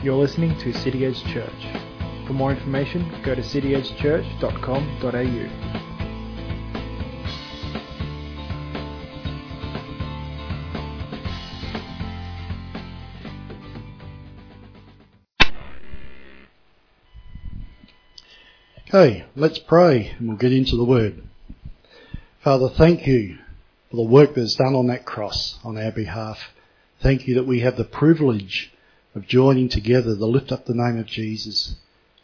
You're listening to City Edge Church. For more information, go to cityedgechurch.com.au. Okay, let's pray and we'll get into the word. Father, thank you for the work that's done on that cross on our behalf. Thank you that we have the privilege of joining together to lift up the name of Jesus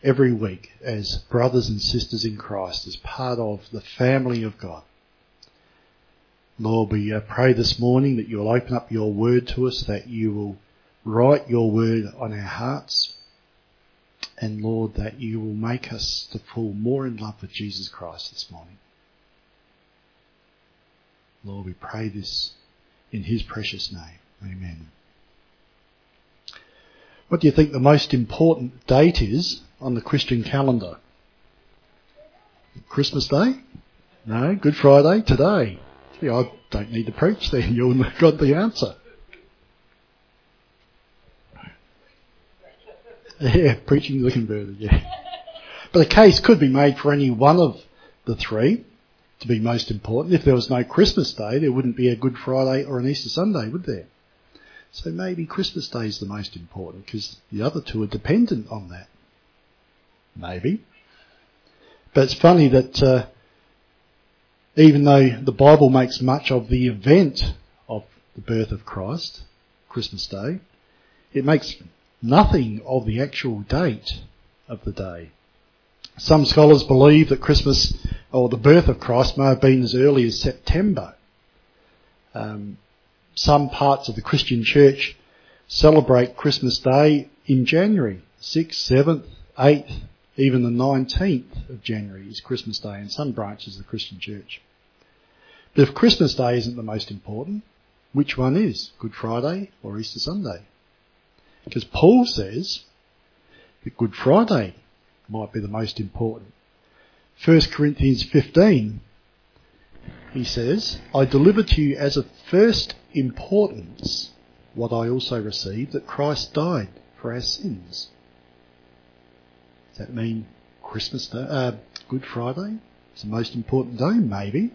every week as brothers and sisters in Christ, as part of the family of God. Lord, we uh, pray this morning that you'll open up your word to us, that you will write your word on our hearts, and Lord, that you will make us to fall more in love with Jesus Christ this morning. Lord, we pray this in his precious name. Amen. What do you think the most important date is on the Christian calendar? Christmas Day? No, Good Friday, today. See, I don't need to preach then, you've got the answer. Yeah, preaching the converted, yeah. But a case could be made for any one of the three to be most important. If there was no Christmas Day, there wouldn't be a Good Friday or an Easter Sunday, would there? So maybe Christmas Day is the most important because the other two are dependent on that. Maybe. But it's funny that uh, even though the Bible makes much of the event of the birth of Christ, Christmas Day, it makes nothing of the actual date of the day. Some scholars believe that Christmas or the birth of Christ may have been as early as September. Um, some parts of the Christian church celebrate Christmas Day in January, 6th, 7th, 8th, even the 19th of January is Christmas Day in some branches of the Christian church. But if Christmas Day isn't the most important, which one is? Good Friday or Easter Sunday? Because Paul says that Good Friday might be the most important. 1 Corinthians 15 he says, I delivered to you as of first importance what I also received, that Christ died for our sins. Does that mean Christmas Day, uh, Good Friday is the most important day? Maybe.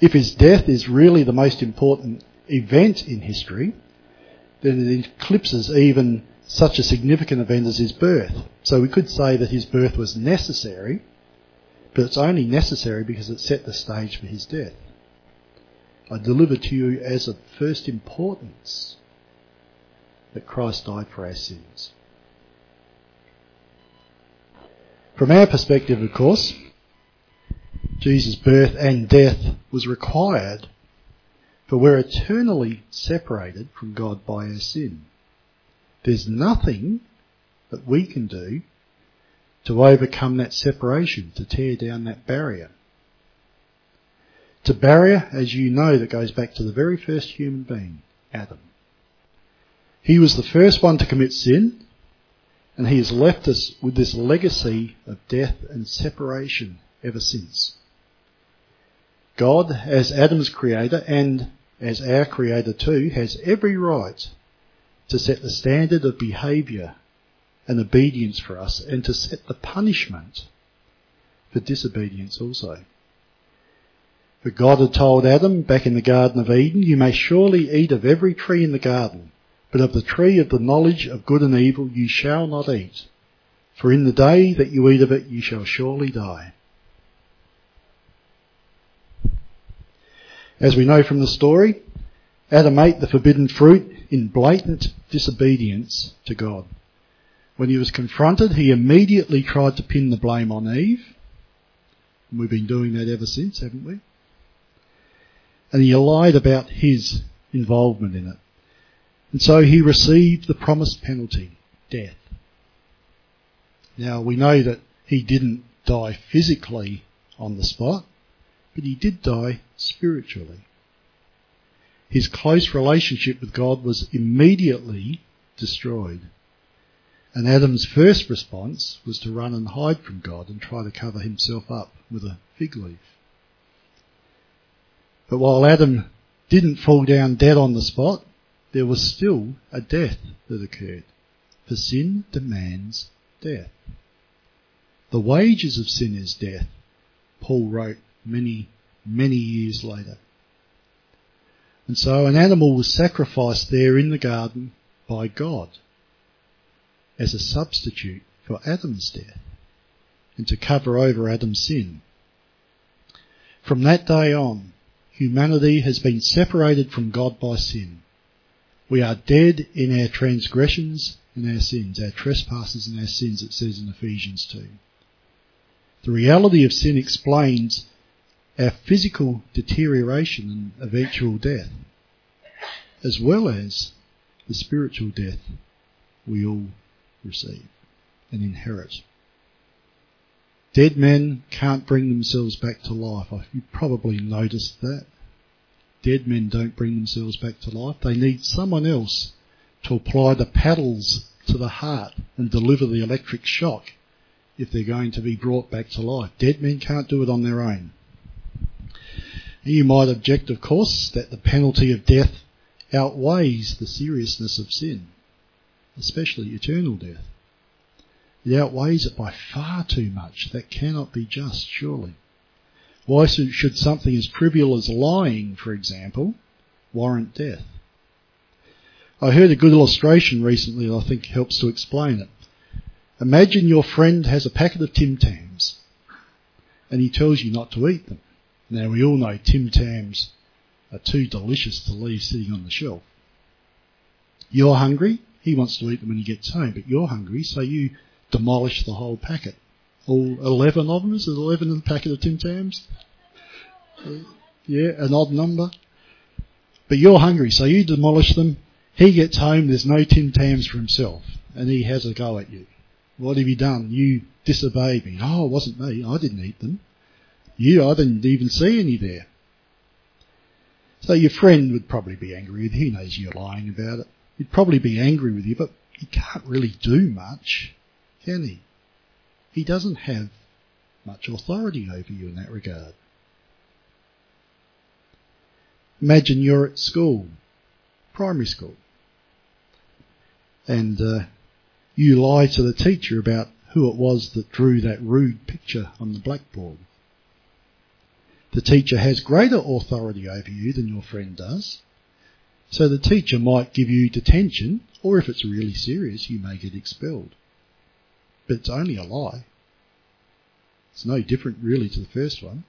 If his death is really the most important event in history, then it eclipses even such a significant event as his birth. So we could say that his birth was necessary, but it's only necessary because it set the stage for his death. I deliver to you as of first importance that Christ died for our sins. From our perspective, of course, Jesus' birth and death was required, for we're eternally separated from God by our sin. There's nothing that we can do to overcome that separation, to tear down that barrier. A barrier, as you know, that goes back to the very first human being, Adam. He was the first one to commit sin, and he has left us with this legacy of death and separation ever since. God, as Adam's creator and as our creator too, has every right to set the standard of behaviour and obedience for us and to set the punishment for disobedience also. For God had told Adam back in the Garden of Eden, You may surely eat of every tree in the garden, but of the tree of the knowledge of good and evil you shall not eat. For in the day that you eat of it, you shall surely die. As we know from the story, Adam ate the forbidden fruit in blatant disobedience to God. When he was confronted, he immediately tried to pin the blame on Eve. And we've been doing that ever since, haven't we? And he lied about his involvement in it. And so he received the promised penalty, death. Now we know that he didn't die physically on the spot, but he did die spiritually. His close relationship with God was immediately destroyed. And Adam's first response was to run and hide from God and try to cover himself up with a fig leaf. But while Adam didn't fall down dead on the spot, there was still a death that occurred. for sin demands death. The wages of sin is death, Paul wrote many, many years later. And so an animal was sacrificed there in the garden by God as a substitute for Adam's death and to cover over Adam's sin. From that day on, humanity has been separated from God by sin. We are dead in our transgressions and our sins, our trespasses and our sins, it says in Ephesians 2. The reality of sin explains our physical deterioration and eventual death, as well as the spiritual death we all receive and inherit. Dead men can't bring themselves back to life. You've probably noticed that. Dead men don't bring themselves back to life. They need someone else to apply the paddles to the heart and deliver the electric shock if they're going to be brought back to life. Dead men can't do it on their own. You might object, of course, that the penalty of death outweighs the seriousness of sin, especially eternal death. It outweighs it by far too much. That cannot be just, surely. Why should something as trivial as lying, for example, warrant death? I heard a good illustration recently that I think helps to explain it. Imagine your friend has a packet of Tim Tams and he tells you not to eat them. Now we all know Tim Tams are too delicious to leave sitting on the shelf. You're hungry, he wants to eat them when he gets home, but you're hungry, so you demolish the whole packet. All 11 of them? Is it 11 in the packet of Tim Tams? Yeah, an odd number. But you're hungry, so you demolish them he gets home, there's no Tim Tams for himself, and he has a go at you. What have you done? You disobeyed me. Oh, it wasn't me. I didn't eat them. You, I didn't even see any there. So your friend would probably be angry with you. He knows you're lying about it. He'd probably be angry with you, but he can't really do much, he? He doesn't have much authority over you in that regard. Imagine you're at school, primary school and uh, you lie to the teacher about who it was that drew that rude picture on the blackboard. The teacher has greater authority over you than your friend does, so the teacher might give you detention, or if it's really serious, you may get expelled. But it's only a lie. It's no different really to the first one.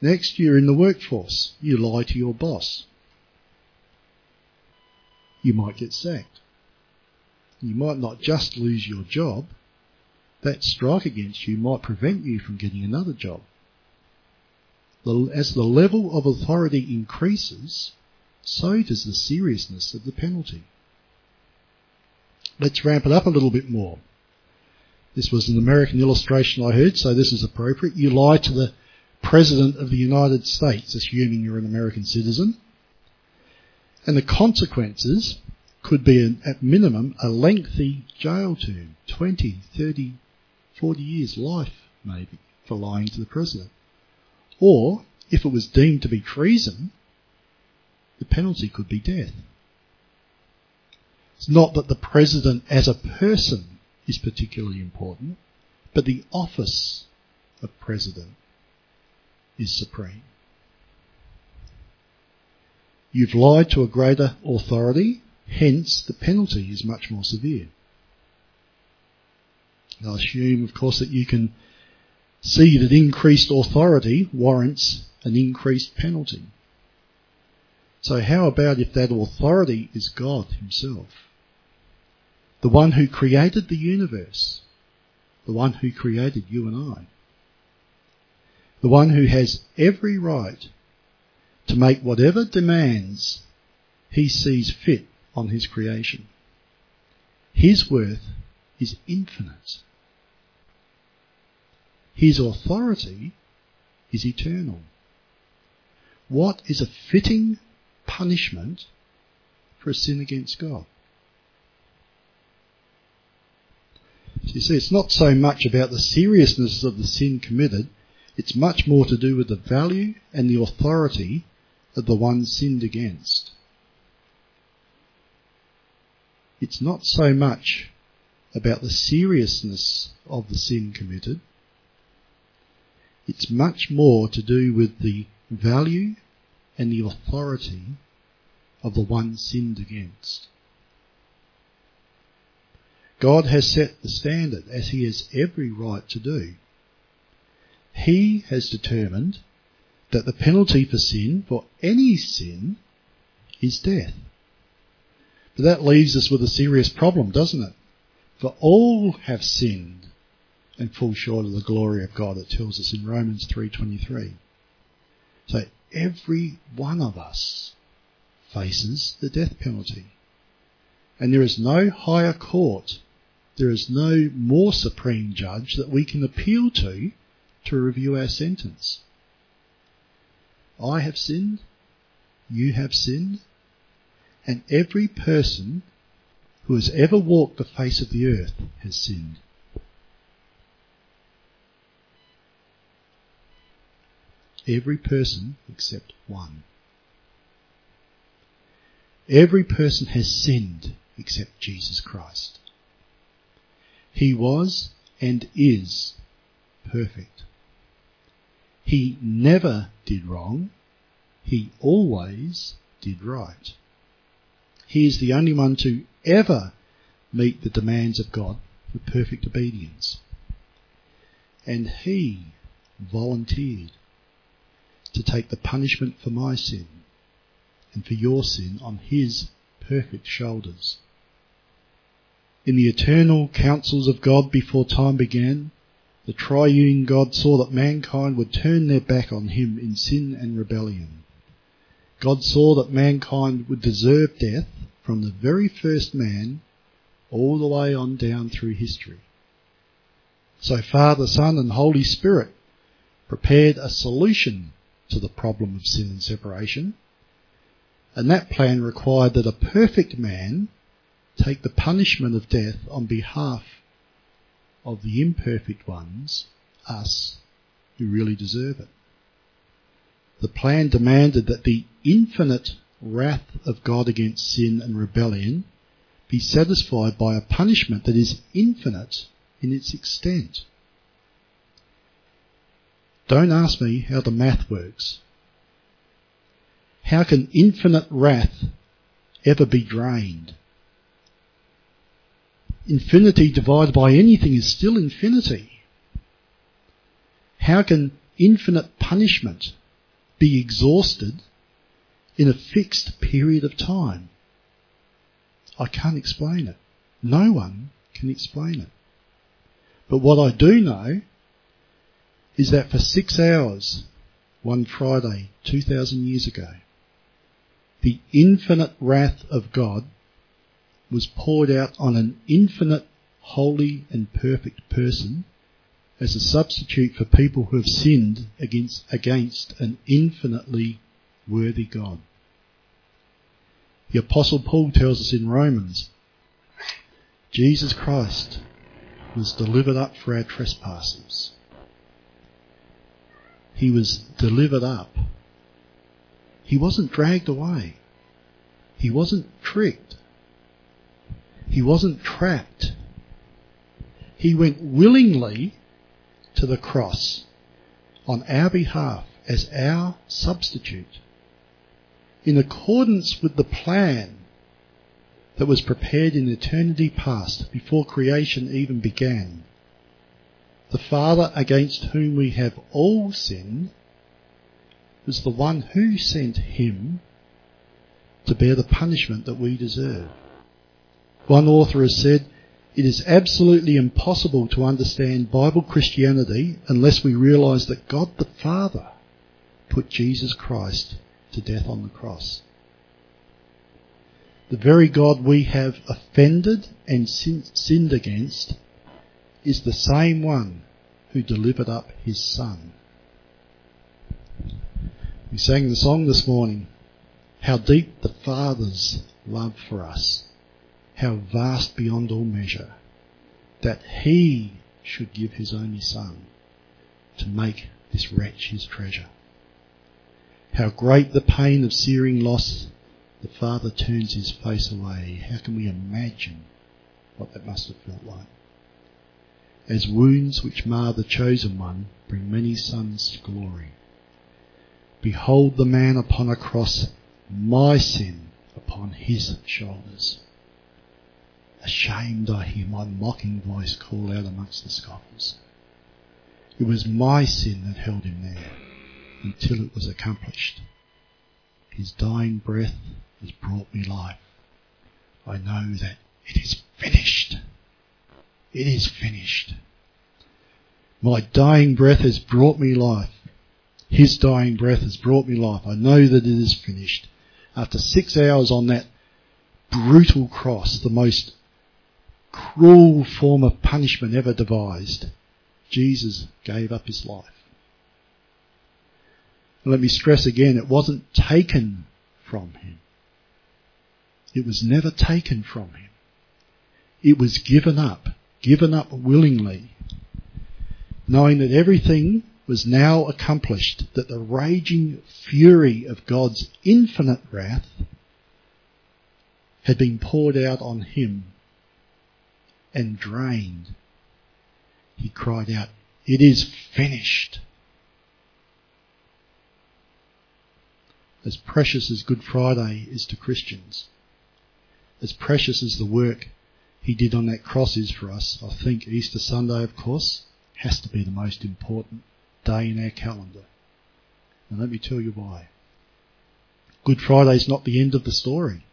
Next, you're in the workforce. You lie to your boss you might get sacked. You might not just lose your job, that strike against you might prevent you from getting another job. As the level of authority increases, so does the seriousness of the penalty. Let's ramp it up a little bit more. This was an American illustration I heard, so this is appropriate. You lie to the President of the United States, assuming you're an American citizen, and the consequences could be, an, at minimum, a lengthy jail term 20, 30, 40 years, life maybe, for lying to the president. Or, if it was deemed to be treason, the penalty could be death. It's not that the president as a person is particularly important, but the office of president is supreme. You've lied to a greater authority, hence the penalty is much more severe. I assume, of course, that you can see that increased authority warrants an increased penalty. So how about if that authority is God himself? The one who created the universe. The one who created you and I. The one who has every right to make whatever demands he sees fit on his creation. His worth is infinite. His authority is eternal. What is a fitting punishment for a sin against God? So you see, it's not so much about the seriousness of the sin committed, it's much more to do with the value and the authority of the one sinned against. it's not so much about the seriousness of the sin committed. It's much more to do with the value and the authority of the one sinned against. God has set the standard as he has every right to do. He has determined that the penalty for sin, for any sin, is death. But that leaves us with a serious problem, doesn't it? For all have sinned and fall short of the glory of God, it tells us in Romans 3.23. So every one of us faces the death penalty. And there is no higher court, there is no more supreme judge that we can appeal to to review our sentence. I have sinned, you have sinned, and every person who has ever walked the face of the earth has sinned. Every person except one. Every person has sinned except Jesus Christ. He was and is perfect. He never did wrong. He always did right. He is the only one to ever meet the demands of God for perfect obedience. And he volunteered to take the punishment for my sin and for your sin on his perfect shoulders. In the eternal counsels of God before time began, the triune God saw that mankind would turn their back on him in sin and rebellion. God saw that mankind would deserve death from the very first man all the way on down through history. So Father, Son and Holy Spirit prepared a solution to the problem of sin and separation. And that plan required that a perfect man take the punishment of death on behalf of the imperfect ones, us, who really deserve it. The plan demanded that the infinite wrath of God against sin and rebellion be satisfied by a punishment that is infinite in its extent. Don't ask me how the math works. How can infinite wrath ever be drained? Infinity divided by anything is still infinity. How can infinite punishment be exhausted in a fixed period of time. I can't explain it. No one can explain it. But what I do know is that for six hours, one Friday, 2,000 years ago, the infinite wrath of God was poured out on an infinite, holy, and perfect person as a substitute for people who have sinned against, against an infinitely worthy God. The Apostle Paul tells us in Romans Jesus Christ was delivered up for our trespasses. He was delivered up. He wasn't dragged away. He wasn't tricked. He wasn't trapped. He went willingly to the cross on our behalf as our substitute in accordance with the plan that was prepared in eternity past before creation even began. The Father against whom we have all sinned was the one who sent him to bear the punishment that we deserve. One author has said, it is absolutely impossible to understand Bible Christianity unless we realize that God the Father put Jesus Christ to death on the cross. The very God we have offended and sinned against is the same one who delivered up his Son. We sang the song this morning, How Deep the Father's Love for Us, how vast beyond all measure, that He should give His only Son to make this wretch His treasure. How great the pain of searing loss the Father turns his face away. How can we imagine what that must have felt like? As wounds which mar the chosen one bring many sons to glory. Behold the man upon a cross, my sin upon his shoulders. Ashamed, I hear my mocking voice call out amongst the scoffers. It was my sin that held him there until it was accomplished. His dying breath has brought me life. I know that it is finished. It is finished. My dying breath has brought me life. His dying breath has brought me life. I know that it is finished. After six hours on that brutal cross, the most cruel form of punishment ever devised, Jesus gave up his life. And let me stress again, it wasn't taken from him. It was never taken from him. It was given up, given up willingly, knowing that everything was now accomplished, that the raging fury of God's infinite wrath had been poured out on him and drained. He cried out, It is finished. As precious as Good Friday is to Christians, as precious as the work he did on that cross is for us, I think Easter Sunday, of course, has to be the most important day in our calendar. And let me tell you why. Good Friday is not the end of the story.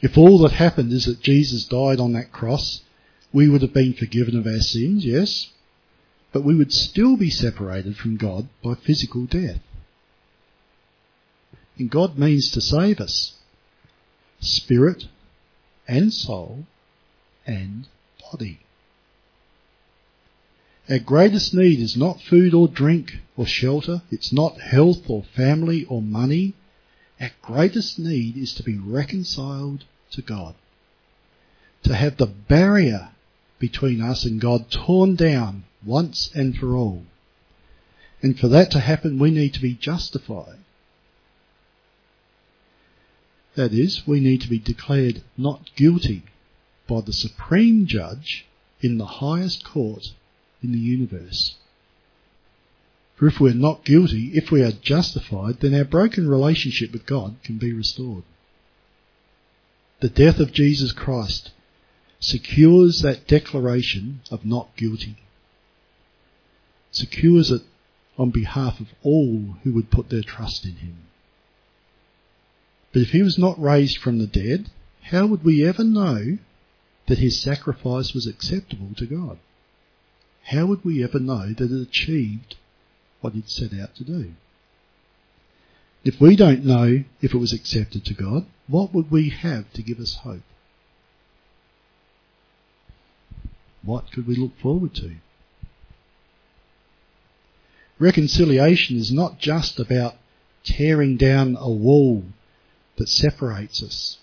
If all that happened is that Jesus died on that cross, we would have been forgiven of our sins, yes, but we would still be separated from God by physical death. And God means to save us spirit and soul and body. Our greatest need is not food or drink or shelter. It's not health or family or money. Our greatest need is to be reconciled to God. To have the barrier between us and God torn down once and for all. And for that to happen, we need to be justified. That is, we need to be declared not guilty by the supreme judge in the highest court in the universe. For if we're not guilty, if we are justified, then our broken relationship with God can be restored. The death of Jesus Christ secures that declaration of not guilty, secures it on behalf of all who would put their trust in him. But if he was not raised from the dead, how would we ever know that his sacrifice was acceptable to God? How would we ever know that it achieved what it set out to do? If we don't know if it was accepted to God, what would we have to give us hope? What could we look forward to? Reconciliation is not just about tearing down a wall that separates us.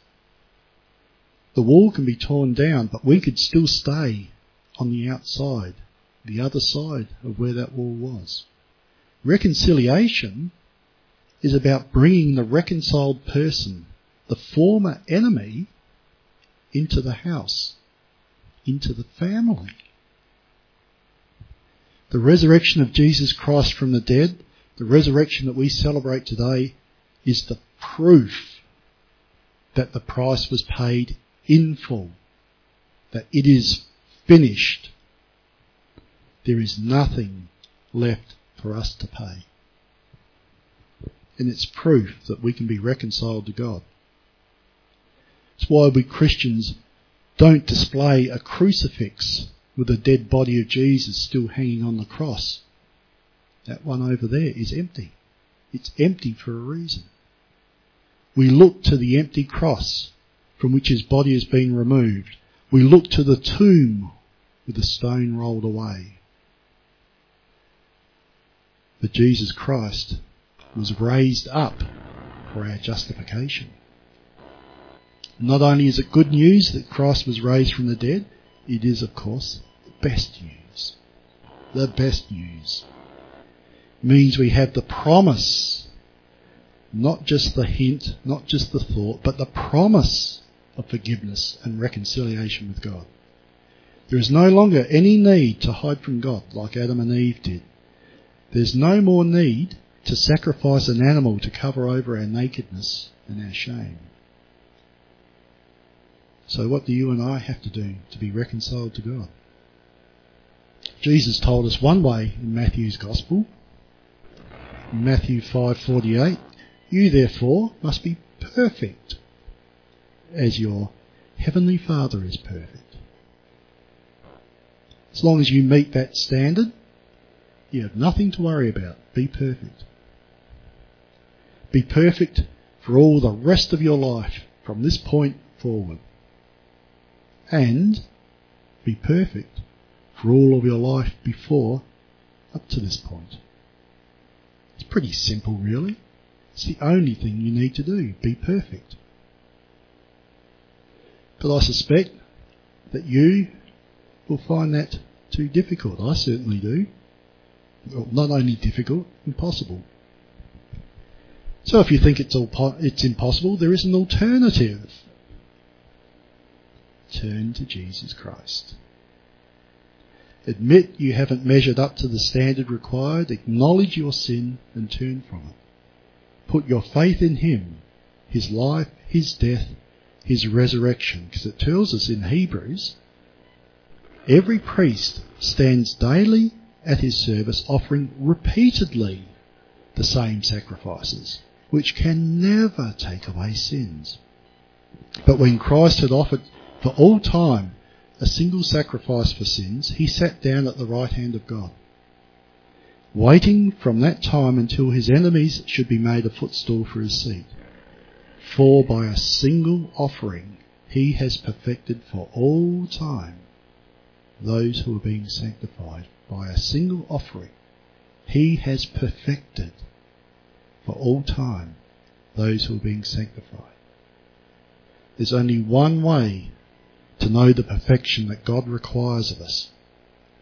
The wall can be torn down, but we could still stay on the outside, the other side of where that wall was. Reconciliation is about bringing the reconciled person, the former enemy, into the house, into the family. The resurrection of Jesus Christ from the dead, the resurrection that we celebrate today, is the proof that the price was paid in full, that it is finished. There is nothing left for us to pay. And it's proof that we can be reconciled to God. It's why we Christians don't display a crucifix with the dead body of Jesus still hanging on the cross. That one over there is empty. It's empty for a reason. We look to the empty cross from which his body has been removed. We look to the tomb with the stone rolled away. But Jesus Christ was raised up for our justification. Not only is it good news that Christ was raised from the dead, it is, of course, the best news. The best news. It means we have the promise not just the hint, not just the thought, but the promise of forgiveness and reconciliation with God. There is no longer any need to hide from God like Adam and Eve did. There's no more need to sacrifice an animal to cover over our nakedness and our shame. So what do you and I have to do to be reconciled to God? Jesus told us one way in Matthew's Gospel. Matthew 5:48, you therefore must be perfect as your heavenly Father is perfect. As long as you meet that standard, you have nothing to worry about. Be perfect. Be perfect for all the rest of your life from this point forward. And be perfect for all of your life before up to this point. It's pretty simple, really. It's the only thing you need to do. Be perfect. But I suspect that you will find that too difficult. I certainly do. Well, not only difficult, impossible. So if you think it's all po- it's impossible, there is an alternative. Turn to Jesus Christ. Admit you haven't measured up to the standard required, acknowledge your sin and turn from it. Put your faith in Him, His life, His death, His resurrection, because it tells us in Hebrews, every priest stands daily at his service offering repeatedly the same sacrifices, which can never take away sins. But when Christ had offered for all time a single sacrifice for sins, he sat down at the right hand of God, waiting from that time until his enemies should be made a footstool for his seat. For by a single offering he has perfected for all time those who are being sanctified by a single offering, he has perfected for all time those who are being sanctified. There's only one way to know the perfection that God requires of us.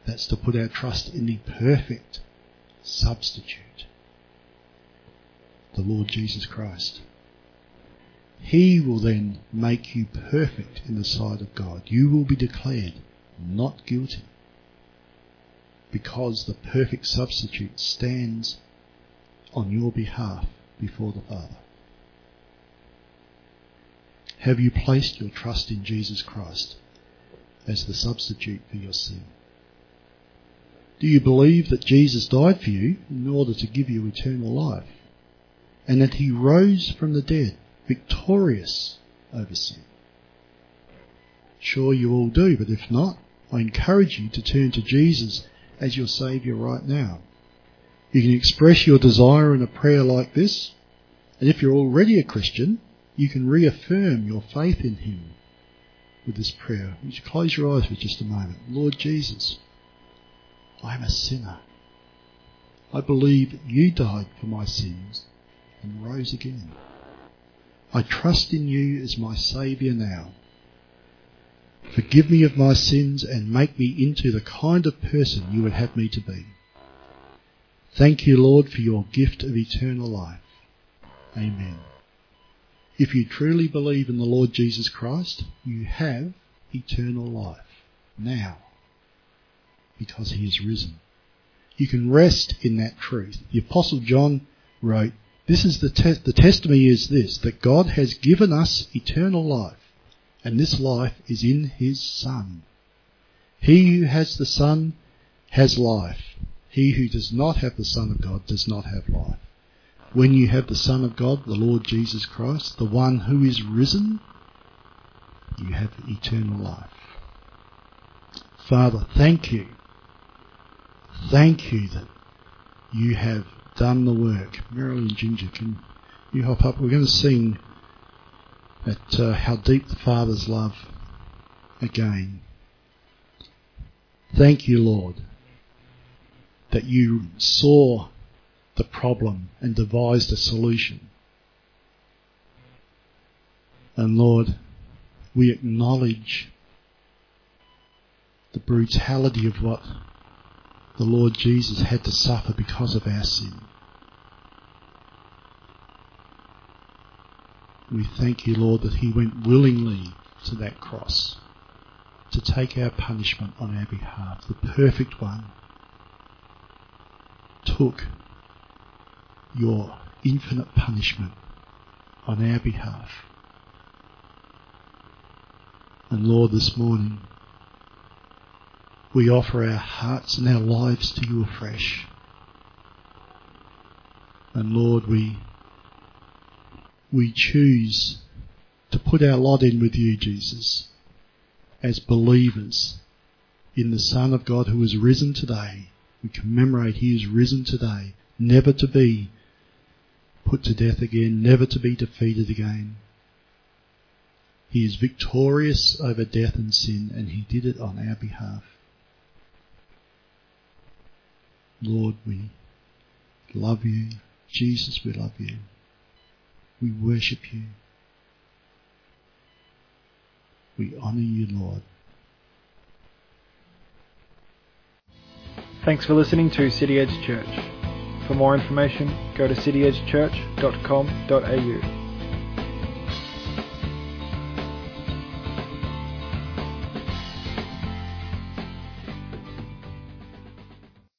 That's to put our trust in the perfect substitute, the Lord Jesus Christ. He will then make you perfect in the sight of God. You will be declared not guilty because the perfect substitute stands on your behalf before the Father. Have you placed your trust in Jesus Christ as the substitute for your sin? Do you believe that Jesus died for you in order to give you eternal life and that he rose from the dead victorious over sin? Sure you all do, but if not, I encourage you to turn to Jesus as your Saviour right now. You can express your desire in a prayer like this, and if you're already a Christian, you can reaffirm your faith in Him with this prayer. Would you close your eyes for just a moment? Lord Jesus, I am a sinner. I believe you died for my sins and rose again. I trust in you as my Saviour now. Forgive me of my sins and make me into the kind of person you would have me to be. Thank you, Lord, for your gift of eternal life. Amen. If you truly believe in the Lord Jesus Christ, you have eternal life now because he is risen. You can rest in that truth. The Apostle John wrote, This is the, te- the testimony is this, that God has given us eternal life and this life is in his Son. He who has the Son has life. He who does not have the Son of God does not have life. When you have the Son of God, the Lord Jesus Christ, the one who is risen, you have eternal life. Father, thank you. Thank you that you have done the work. Marilyn and Ginger, can you hop up? We're going to sing at uh, how deep the Father's love again. Thank you, Lord, that you saw the problem and devised a solution. And Lord, we acknowledge the brutality of what the Lord Jesus had to suffer because of our sin. We thank you, Lord, that he went willingly to that cross to take our punishment on our behalf. The perfect one took your infinite punishment on our behalf. And Lord, this morning, we offer our hearts and our lives to you afresh. And Lord, we, we choose to put our lot in with you, Jesus, as believers in the Son of God who is risen today. We commemorate he is risen today, never to be put to death again, never to be defeated again. He is victorious over death and sin, and he did it on our behalf. Lord, we love you. Jesus, we love you. We worship you. We honour you, Lord. Thanks for listening to City Edge Church. For more information, go to cityedgechurch.com.au.